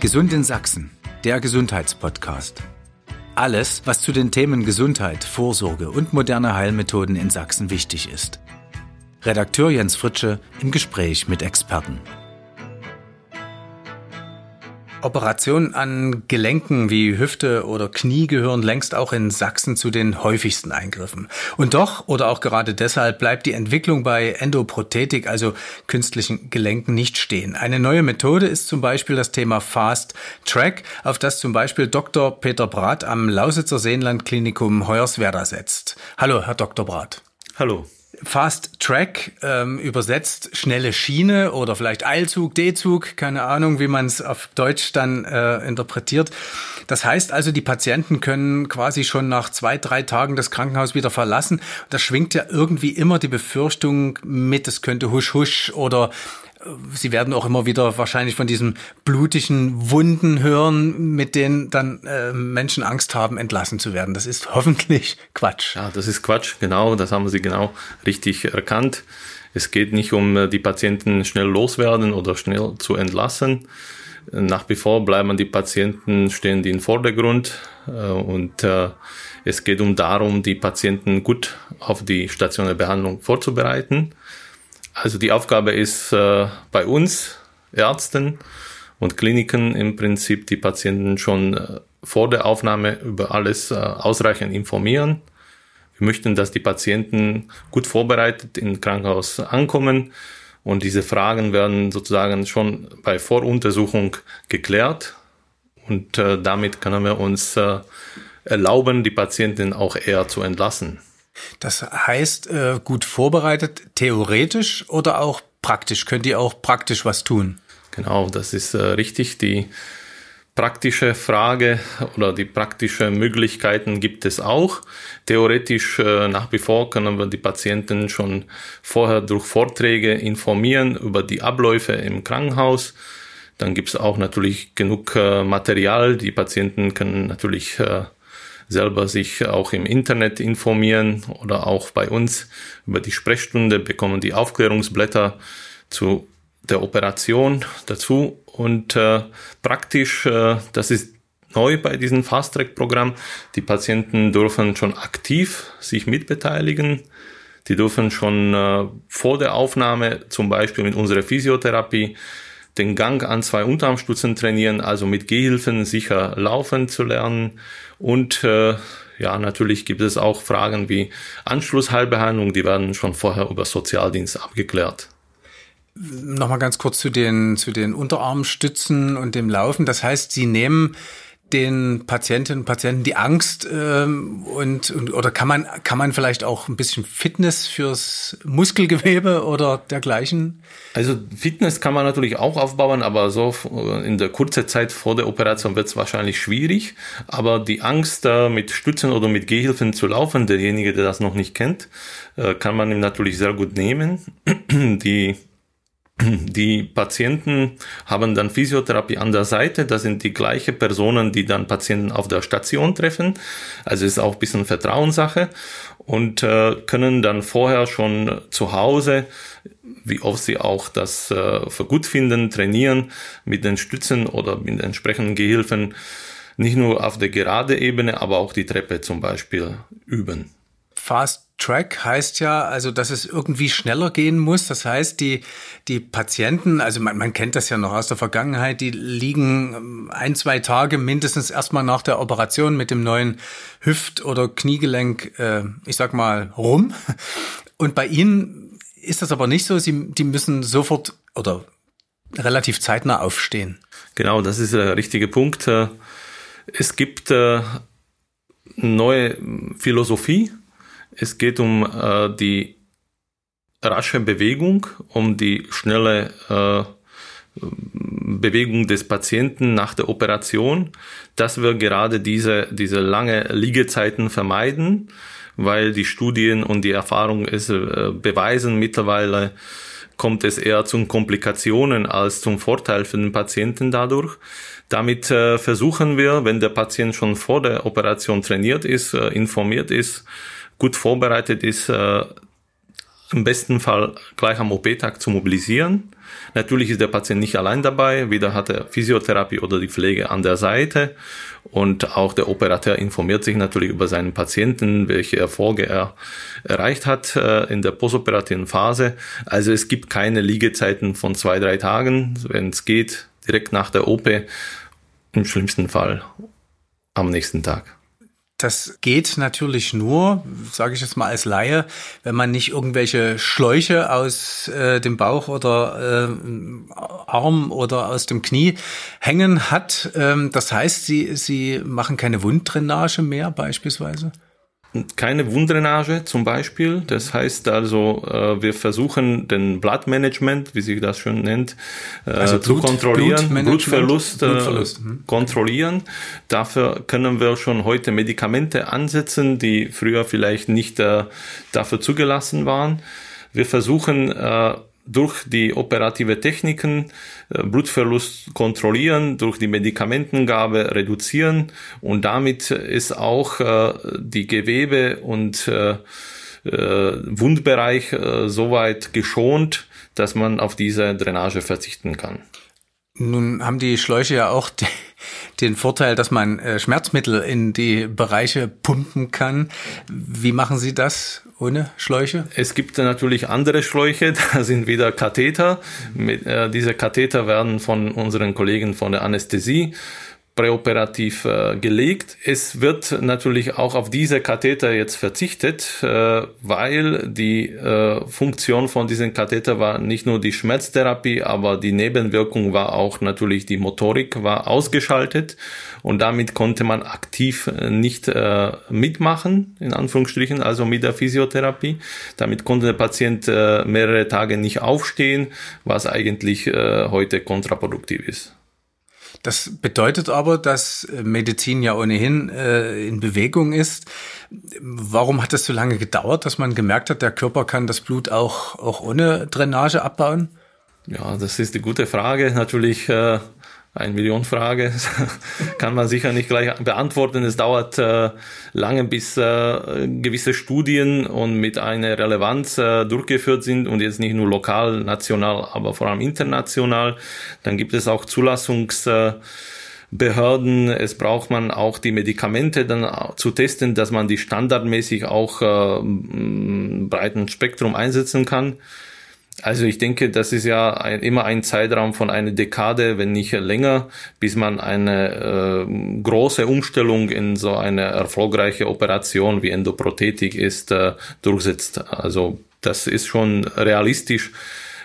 Gesund in Sachsen, der Gesundheitspodcast. Alles, was zu den Themen Gesundheit, Vorsorge und moderne Heilmethoden in Sachsen wichtig ist. Redakteur Jens Fritsche im Gespräch mit Experten. Operationen an Gelenken wie Hüfte oder Knie gehören längst auch in Sachsen zu den häufigsten Eingriffen. Und doch oder auch gerade deshalb bleibt die Entwicklung bei Endoprothetik, also künstlichen Gelenken, nicht stehen. Eine neue Methode ist zum Beispiel das Thema Fast Track, auf das zum Beispiel Dr. Peter Brath am Lausitzer Seenlandklinikum Hoyerswerda setzt. Hallo, Herr Dr. Brath. Hallo. Fast Track ähm, übersetzt schnelle Schiene oder vielleicht Eilzug, D-Zug, keine Ahnung, wie man es auf Deutsch dann äh, interpretiert. Das heißt also, die Patienten können quasi schon nach zwei, drei Tagen das Krankenhaus wieder verlassen. Da schwingt ja irgendwie immer die Befürchtung mit, es könnte husch husch oder Sie werden auch immer wieder wahrscheinlich von diesen blutigen Wunden hören, mit denen dann äh, Menschen Angst haben, entlassen zu werden. Das ist hoffentlich Quatsch. Ja, das ist Quatsch, genau. Das haben Sie genau richtig erkannt. Es geht nicht um äh, die Patienten schnell loswerden oder schnell zu entlassen. Nach wie vor bleiben die Patienten stehen die im Vordergrund äh, und äh, es geht um darum, die Patienten gut auf die stationäre Behandlung vorzubereiten also die Aufgabe ist äh, bei uns Ärzten und Kliniken im Prinzip die Patienten schon äh, vor der Aufnahme über alles äh, ausreichend informieren. Wir möchten, dass die Patienten gut vorbereitet im Krankenhaus ankommen und diese Fragen werden sozusagen schon bei Voruntersuchung geklärt und äh, damit können wir uns äh, erlauben, die Patienten auch eher zu entlassen. Das heißt, äh, gut vorbereitet, theoretisch oder auch praktisch? Könnt ihr auch praktisch was tun? Genau, das ist äh, richtig. Die praktische Frage oder die praktischen Möglichkeiten gibt es auch. Theoretisch äh, nach wie vor können wir die Patienten schon vorher durch Vorträge informieren über die Abläufe im Krankenhaus. Dann gibt es auch natürlich genug Material. Die Patienten können natürlich selber sich auch im Internet informieren oder auch bei uns über die Sprechstunde bekommen die Aufklärungsblätter zu der Operation dazu und äh, praktisch, äh, das ist neu bei diesem Fast-Track-Programm, die Patienten dürfen schon aktiv sich mitbeteiligen. Die dürfen schon äh, vor der Aufnahme zum Beispiel mit unserer Physiotherapie den Gang an zwei Unterarmstützen trainieren, also mit Gehhilfen sicher laufen zu lernen. Und äh, ja, natürlich gibt es auch Fragen wie Anschlussheilbehandlung, die werden schon vorher über Sozialdienst abgeklärt. Nochmal ganz kurz zu den, zu den Unterarmstützen und dem Laufen. Das heißt, Sie nehmen den Patientinnen und Patienten die Angst ähm, und, und oder kann man kann man vielleicht auch ein bisschen Fitness fürs Muskelgewebe oder dergleichen? Also Fitness kann man natürlich auch aufbauen, aber so in der kurzen Zeit vor der Operation wird es wahrscheinlich schwierig. Aber die Angst, äh, mit Stützen oder mit Gehhilfen zu laufen, derjenige, der das noch nicht kennt, äh, kann man ihm natürlich sehr gut nehmen. Die die Patienten haben dann Physiotherapie an der Seite. Das sind die gleichen Personen, die dann Patienten auf der Station treffen. Also ist auch ein bisschen Vertrauenssache und äh, können dann vorher schon zu Hause, wie oft sie auch das äh, für gut finden, trainieren mit den Stützen oder mit den entsprechenden Gehilfen. Nicht nur auf der gerade Ebene, aber auch die Treppe zum Beispiel üben. Fast Track heißt ja, also, dass es irgendwie schneller gehen muss. Das heißt, die, die Patienten, also man, man kennt das ja noch aus der Vergangenheit, die liegen ähm, ein, zwei Tage mindestens erstmal nach der Operation mit dem neuen Hüft- oder Kniegelenk, äh, ich sag mal, rum. Und bei Ihnen ist das aber nicht so. Sie, die müssen sofort oder relativ zeitnah aufstehen. Genau, das ist der richtige Punkt. Äh, es gibt äh, neue Philosophie es geht um äh, die rasche Bewegung, um die schnelle äh, Bewegung des Patienten nach der Operation, dass wir gerade diese, diese lange Liegezeiten vermeiden, weil die Studien und die Erfahrung es äh, beweisen mittlerweile, kommt es eher zu Komplikationen als zum Vorteil für den Patienten dadurch. Damit äh, versuchen wir, wenn der Patient schon vor der Operation trainiert ist, äh, informiert ist, gut vorbereitet ist, äh, im besten Fall gleich am OP-Tag zu mobilisieren. Natürlich ist der Patient nicht allein dabei, weder hat er Physiotherapie oder die Pflege an der Seite und auch der Operateur informiert sich natürlich über seinen Patienten, welche Erfolge er erreicht hat äh, in der postoperativen Phase. Also es gibt keine Liegezeiten von zwei, drei Tagen, wenn es geht, direkt nach der OP, im schlimmsten Fall am nächsten Tag. Das geht natürlich nur, sage ich jetzt mal als Laie, wenn man nicht irgendwelche Schläuche aus äh, dem Bauch oder äh, Arm oder aus dem Knie hängen hat. Ähm, das heißt, sie, sie machen keine Wunddrainage mehr beispielsweise? Keine Wunddrainage zum Beispiel. Das heißt also, äh, wir versuchen den Bloodmanagement, wie sich das schon nennt, äh, also zu Blut, kontrollieren, Blutverlust, äh, Blutverlust. Mhm. kontrollieren. Dafür können wir schon heute Medikamente ansetzen, die früher vielleicht nicht dafür zugelassen waren. Wir versuchen durch die operative Techniken äh, Blutverlust kontrollieren, durch die Medikamentengabe reduzieren und damit ist auch äh, die Gewebe und äh, Wundbereich soweit geschont, dass man auf diese Drainage verzichten kann. Nun haben die Schläuche ja auch den Vorteil, dass man Schmerzmittel in die Bereiche pumpen kann. Wie machen Sie das ohne Schläuche? Es gibt natürlich andere Schläuche, da sind wieder Katheter. Mit, äh, diese Katheter werden von unseren Kollegen von der Anästhesie präoperativ äh, gelegt. Es wird natürlich auch auf diese Katheter jetzt verzichtet, äh, weil die äh, Funktion von diesen Katheter war nicht nur die Schmerztherapie, aber die Nebenwirkung war auch natürlich die Motorik war ausgeschaltet und damit konnte man aktiv äh, nicht äh, mitmachen, in Anführungsstrichen, also mit der Physiotherapie. Damit konnte der Patient äh, mehrere Tage nicht aufstehen, was eigentlich heute kontraproduktiv ist. Das bedeutet aber, dass äh, Medizin ja ohnehin äh, in Bewegung ist. Warum hat es so lange gedauert, dass man gemerkt hat, der Körper kann das Blut auch, auch ohne Drainage abbauen? Ja, das ist die gute Frage. Natürlich äh, eine Millionenfrage. Kann man sicher nicht gleich beantworten. Es dauert äh, lange, bis äh, gewisse Studien und mit einer Relevanz äh, durchgeführt sind und jetzt nicht nur lokal, national, aber vor allem international. Dann gibt es auch Zulassungsbehörden. Es braucht man auch die Medikamente dann zu testen, dass man die standardmäßig auch äh, breiten Spektrum einsetzen kann. Also ich denke, das ist ja ein, immer ein Zeitraum von einer Dekade, wenn nicht länger, bis man eine äh, große Umstellung in so eine erfolgreiche Operation wie Endoprothetik ist, äh, durchsetzt. Also das ist schon realistisch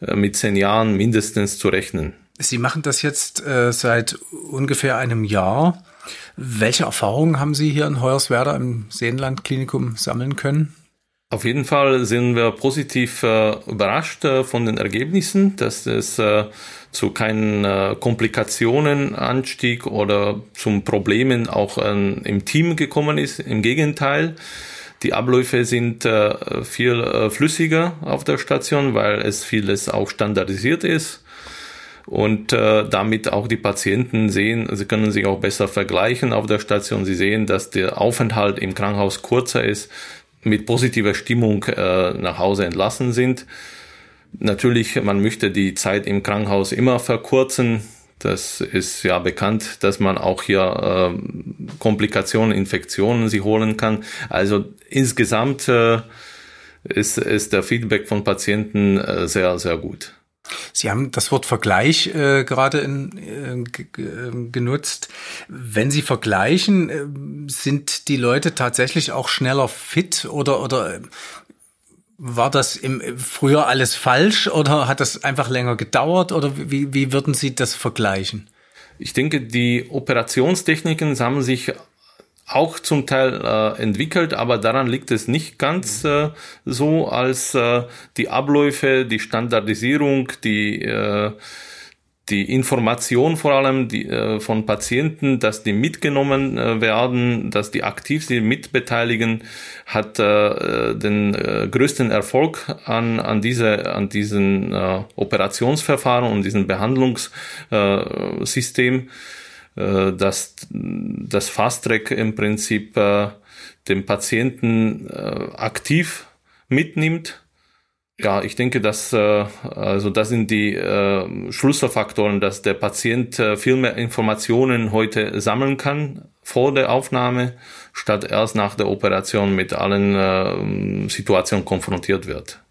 äh, mit zehn Jahren mindestens zu rechnen. Sie machen das jetzt äh, seit ungefähr einem Jahr. Welche Erfahrungen haben Sie hier in Hoyerswerda im Seenland Klinikum sammeln können? Auf jeden Fall sind wir positiv äh, überrascht äh, von den Ergebnissen, dass es äh, zu keinen äh, Komplikationen anstieg oder zum Problemen auch ähm, im Team gekommen ist. Im Gegenteil, die Abläufe sind äh, viel äh, flüssiger auf der Station, weil es vieles auch standardisiert ist und äh, damit auch die Patienten sehen, sie können sich auch besser vergleichen auf der Station. Sie sehen, dass der Aufenthalt im Krankenhaus kurzer ist, mit positiver Stimmung äh, nach Hause entlassen sind. Natürlich, man möchte die Zeit im Krankenhaus immer verkürzen. Das ist ja bekannt, dass man auch hier äh, Komplikationen, Infektionen sich holen kann. Also insgesamt äh, ist, ist der Feedback von Patienten äh, sehr, sehr gut. Sie haben das Wort Vergleich äh, gerade in, äh, genutzt. Wenn Sie vergleichen, äh, sind die Leute tatsächlich auch schneller fit oder oder äh, war das im früher alles falsch oder hat das einfach länger gedauert oder wie, wie würden Sie das vergleichen? Ich denke, die Operationstechniken haben sich auch zum Teil äh, entwickelt, aber daran liegt es nicht ganz äh, so, als äh, die Abläufe, die Standardisierung, die äh, die Information vor allem die, äh, von Patienten, dass die mitgenommen äh, werden, dass die aktiv sich mitbeteiligen, hat äh, den äh, größten Erfolg an, an, diese, an diesen äh, Operationsverfahren und diesem Behandlungssystem. Äh, dass das Fast Track im Prinzip äh, den Patienten äh, aktiv mitnimmt Ja, ich denke, dass äh, also das sind die äh, Schlüsselfaktoren, dass der Patient äh, viel mehr Informationen heute sammeln kann vor der Aufnahme, statt erst nach der Operation mit allen äh, Situationen konfrontiert wird.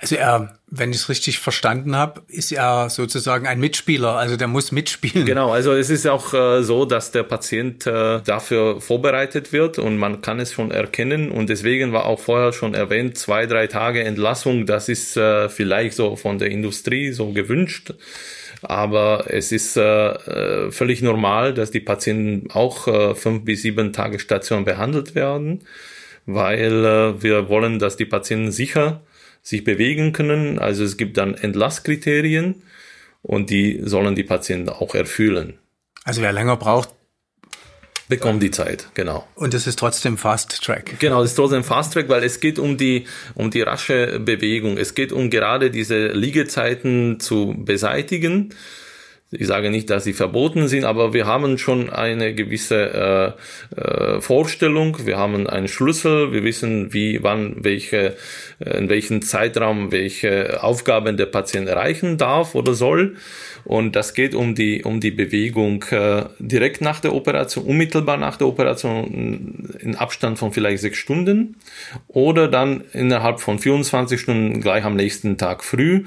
Also er, wenn ich es richtig verstanden habe, ist er sozusagen ein Mitspieler, also der muss mitspielen. Genau, also es ist auch äh, so, dass der Patient äh, dafür vorbereitet wird und man kann es schon erkennen und deswegen war auch vorher schon erwähnt, zwei, drei Tage Entlassung, das ist äh, vielleicht so von der Industrie so gewünscht. Aber es ist äh, äh völlig normal, dass die Patienten auch äh, fünf bis sieben Tage Station behandelt werden, weil wir wollen, dass die Patienten sicher sich bewegen können. Also es gibt dann Entlasskriterien und die sollen die Patienten auch erfüllen. Also wer länger braucht, bekommt die Zeit, genau. Und es ist trotzdem Fast Track. Genau, es ist trotzdem Fast Track, weil es geht um die um die rasche Bewegung. Es geht um gerade diese Liegezeiten zu beseitigen. Ich sage nicht, dass sie verboten sind, aber wir haben schon eine gewisse äh, äh, Vorstellung. Wir haben einen Schlüssel. Wir wissen, wie, wann, welche, äh, in welchem Zeitraum welche Aufgaben der Patient erreichen darf oder soll. Und das geht um die um die Bewegung äh, direkt nach der Operation, unmittelbar nach der Operation in Abstand von vielleicht sechs Stunden oder dann innerhalb von 24 Stunden gleich am nächsten Tag früh,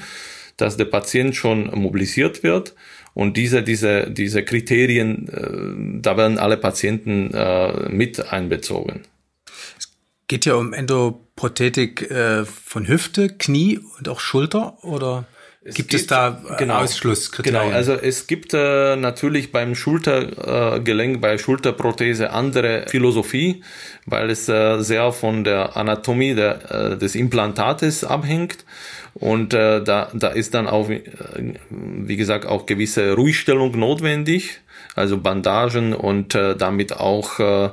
dass der Patient schon mobilisiert wird und diese, diese, diese Kriterien, äh, da werden alle Patienten äh, mit einbezogen. Es geht ja um Endoprothetik äh, von Hüfte, Knie und auch Schulter oder? Es gibt, es da genau, Ausschlusskriterien? Genau, also es gibt äh, natürlich beim Schultergelenk, äh, bei Schulterprothese andere Philosophie, weil es äh, sehr von der Anatomie der, des Implantates abhängt. Und äh, da, da ist dann auch, äh, wie gesagt, auch gewisse Ruhigstellung notwendig also Bandagen und äh, damit auch äh,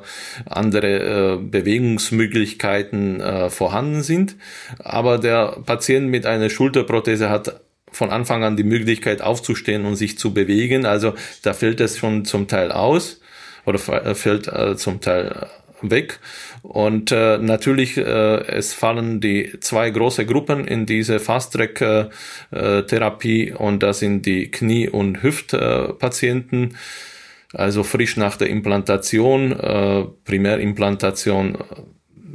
andere äh, Bewegungsmöglichkeiten äh, vorhanden sind. Aber der Patient mit einer Schulterprothese hat von Anfang an die Möglichkeit aufzustehen und sich zu bewegen. Also da fällt es schon zum Teil aus oder äh, fällt äh, zum Teil weg. Und äh, natürlich, äh, es fallen die zwei große Gruppen in diese Fast-Track-Therapie äh, und das sind die Knie- und Hüftpatienten. also frisch nach der Implantation, äh, Primärimplantation äh,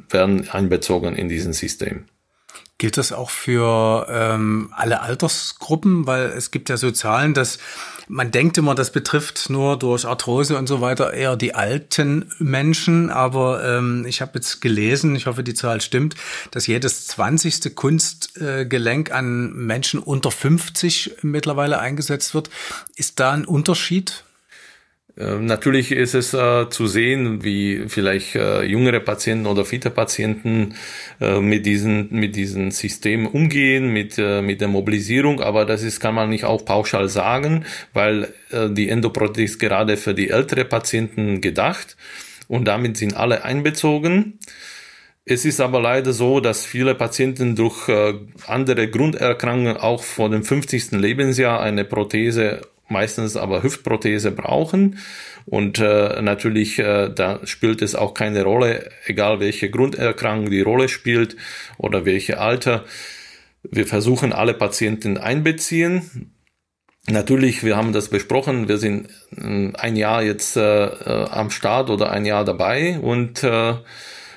werden einbezogen in diesen System. Gilt das auch für ähm, alle Altersgruppen? Weil es gibt ja so Zahlen, dass man denkt immer, das betrifft nur durch Arthrose und so weiter eher die alten Menschen. Aber ähm, ich habe jetzt gelesen, ich hoffe, die Zahl stimmt, dass jedes zwanzigste Kunstgelenk äh, an Menschen unter 50 mittlerweile eingesetzt wird. Ist da ein Unterschied? Ähm, natürlich ist es äh, zu sehen, wie vielleicht äh, jüngere Patienten oder Vita-Patienten äh, mit diesen mit diesem System umgehen, mit äh, mit der Mobilisierung. Aber das ist kann man nicht auch pauschal sagen, weil äh, die Endoprothese ist gerade für die ältere Patienten gedacht und damit sind alle einbezogen. Es ist aber leider so, dass viele Patienten durch äh, andere Grunderkrankungen auch vor dem 50. Lebensjahr eine Prothese meistens aber Hüftprothese brauchen. Und äh, natürlich, äh, da spielt es auch keine Rolle, egal welche Grunderkrankung die Rolle spielt oder welche Alter. Wir versuchen alle Patienten einbeziehen. Natürlich, wir haben das besprochen, wir sind äh, ein Jahr jetzt äh, äh, am Start oder ein Jahr dabei und äh,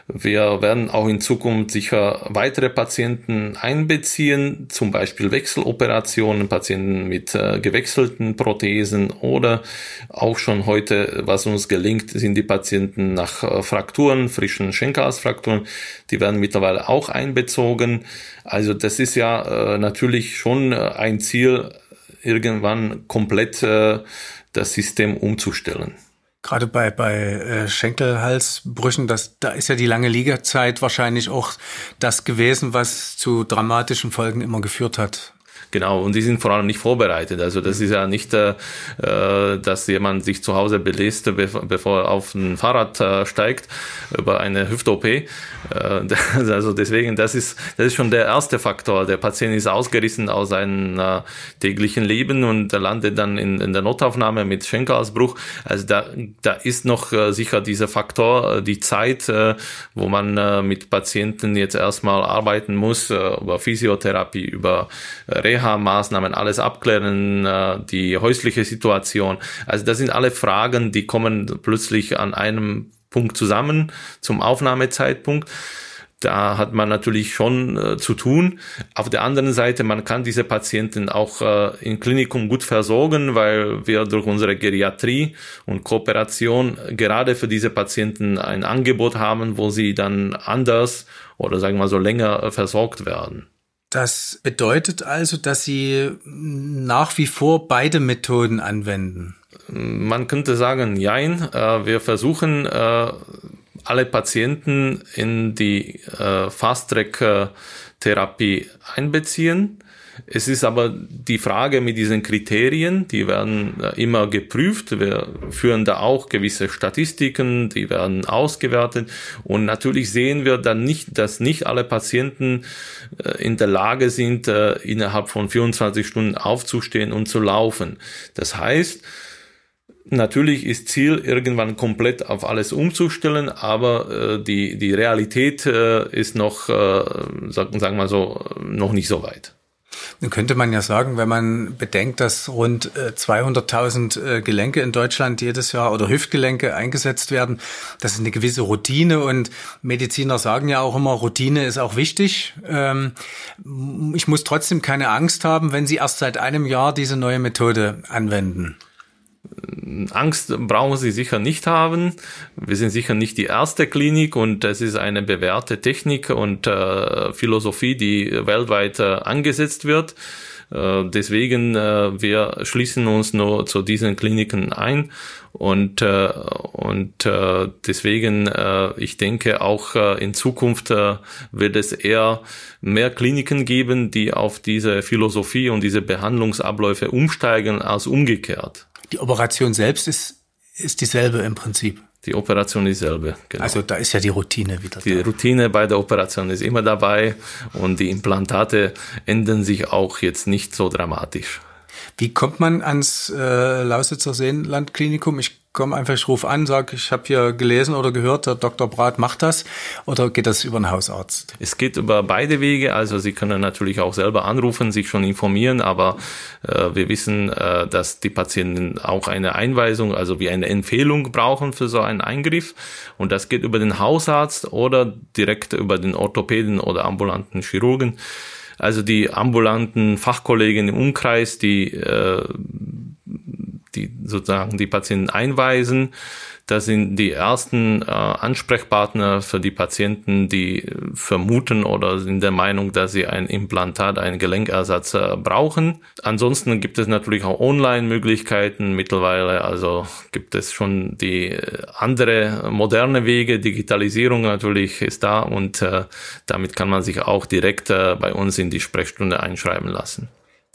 wir werden auch in Zukunft sicher weitere Patienten einbeziehen, zum Beispiel Wechseloperationen, Patienten mit äh, gewechselten Prothesen oder auch schon heute, was uns gelingt, sind die Patienten nach äh, Frakturen, frischen Schenkhalsfrakturen, die werden mittlerweile auch einbezogen. Also das ist ja äh, natürlich schon äh, ein Ziel, irgendwann komplett äh, das System umzustellen. Gerade bei, bei äh, Schenkelhalsbrüchen, das, da ist ja die lange Liegezeit wahrscheinlich auch das gewesen, was zu dramatischen Folgen immer geführt hat. Genau, und die sind vor allem nicht vorbereitet. Also das ist ja nicht, äh, äh dass jemand sich zu Hause belässt, bevor er auf ein Fahrrad äh, steigt über eine Hüft-OP. Äh, also deswegen, das ist, das ist schon der erste Faktor. Der Patient ist ausgerissen aus seinem äh, täglichen Leben und landet dann in, in der Notaufnahme mit Schenkelausbruch. Also da, da ist noch äh, sicher dieser Faktor, die Zeit, wo man mit Patienten jetzt erstmal arbeiten muss, über Physiotherapie, über Reha-Maßnahmen, alles abklären, äh, die häusliche Situation. Also das sind alle Fragen, die kommen plötzlich an einem Punkt zusammen zum Aufnahmezeitpunkt. Da hat man natürlich schon äh, zu tun. Auf der anderen Seite, man kann diese Patienten auch äh, im Klinikum gut versorgen, weil wir durch unsere Geriatrie und Kooperation gerade für diese Patienten ein Angebot haben, wo sie dann anders oder sagen wir so länger äh, versorgt werden. Das bedeutet also, dass Sie nach wie vor beide Methoden anwenden. Man könnte sagen, jein. Äh, wir versuchen äh, alle Patienten in die äh, Fast-Track-Therapie einbeziehen. Es ist aber die Frage mit diesen Kriterien, die werden immer geprüft. Wir führen da auch gewisse Statistiken, die werden ausgewertet. Und natürlich sehen wir dann nicht, dass nicht alle Patienten in der Lage sind, innerhalb von 24 Stunden aufzustehen und zu laufen. Das heißt, Natürlich ist Ziel, irgendwann komplett auf alles umzustellen, aber äh, die, die Realität äh, ist noch, äh, sagen, sagen wir so, noch nicht so weit. Dann könnte man ja sagen, wenn man bedenkt, dass rund 200.000 äh, äh, Gelenke in Deutschland jedes Jahr oder Hüftgelenke eingesetzt werden, das ist eine gewisse Routine und Mediziner sagen ja auch immer, Routine ist auch wichtig. Ähm, ich muss trotzdem keine Angst haben, wenn Sie erst seit einem Jahr diese neue Methode anwenden. Angst brauchen Sie sicher nicht haben. Wir sind sicher nicht die erste Klinik und es ist eine bewährte Technik und äh, Philosophie, die weltweit äh, angesetzt wird. Äh, deswegen, äh, wir schließen uns nur zu diesen Kliniken ein und, äh, und äh, deswegen, äh, ich denke auch äh, in Zukunft äh, wird es eher mehr Kliniken geben, die auf diese Philosophie und diese Behandlungsabläufe umsteigen als umgekehrt. Die Operation selbst ist, ist dieselbe im Prinzip. Die Operation ist dieselbe. Genau. Also da ist ja die Routine wieder. Die da. Routine bei der Operation ist immer dabei und die Implantate ändern sich auch jetzt nicht so dramatisch. Wie kommt man ans äh, Lausitzer Seenlandklinikum? Ich komme einfach, ich rufe an, sage, ich habe hier gelesen oder gehört, der Dr. Brat macht das. Oder geht das über einen Hausarzt? Es geht über beide Wege. Also Sie können natürlich auch selber anrufen, sich schon informieren, aber äh, wir wissen, äh, dass die Patienten auch eine Einweisung, also wie eine Empfehlung brauchen für so einen Eingriff. Und das geht über den Hausarzt oder direkt über den Orthopäden oder ambulanten Chirurgen. Also die ambulanten Fachkollegen im Umkreis, die, äh, die sozusagen die Patienten einweisen, das sind die ersten äh, Ansprechpartner für die Patienten, die vermuten oder sind der Meinung, dass sie ein Implantat, einen Gelenkersatz äh, brauchen. Ansonsten gibt es natürlich auch Online-Möglichkeiten mittlerweile. Also gibt es schon die äh, andere moderne Wege. Digitalisierung natürlich ist da und äh, damit kann man sich auch direkt äh, bei uns in die Sprechstunde einschreiben lassen.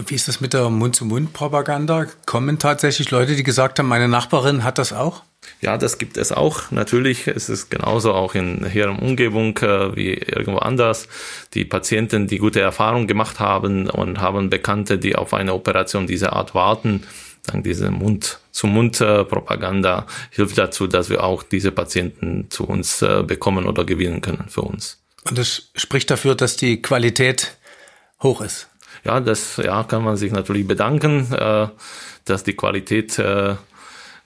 Wie ist das mit der Mund-zu-Mund-Propaganda? Kommen tatsächlich Leute, die gesagt haben, meine Nachbarin hat das auch? Ja, das gibt es auch. Natürlich ist es genauso auch in ihrer Umgebung äh, wie irgendwo anders. Die Patienten, die gute Erfahrungen gemacht haben und haben Bekannte, die auf eine Operation dieser Art warten, dann diese Mund-zu-Mund-Propaganda hilft dazu, dass wir auch diese Patienten zu uns äh, bekommen oder gewinnen können für uns. Und das spricht dafür, dass die Qualität hoch ist. Ja, das ja, kann man sich natürlich bedanken, äh, dass die Qualität äh,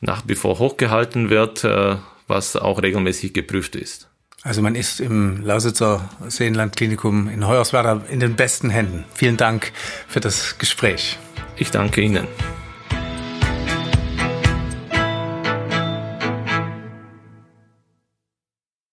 nach wie vor hochgehalten wird, äh, was auch regelmäßig geprüft ist. Also man ist im Lausitzer Seenlandklinikum in Hoyerswerda in den besten Händen. Vielen Dank für das Gespräch. Ich danke Ihnen.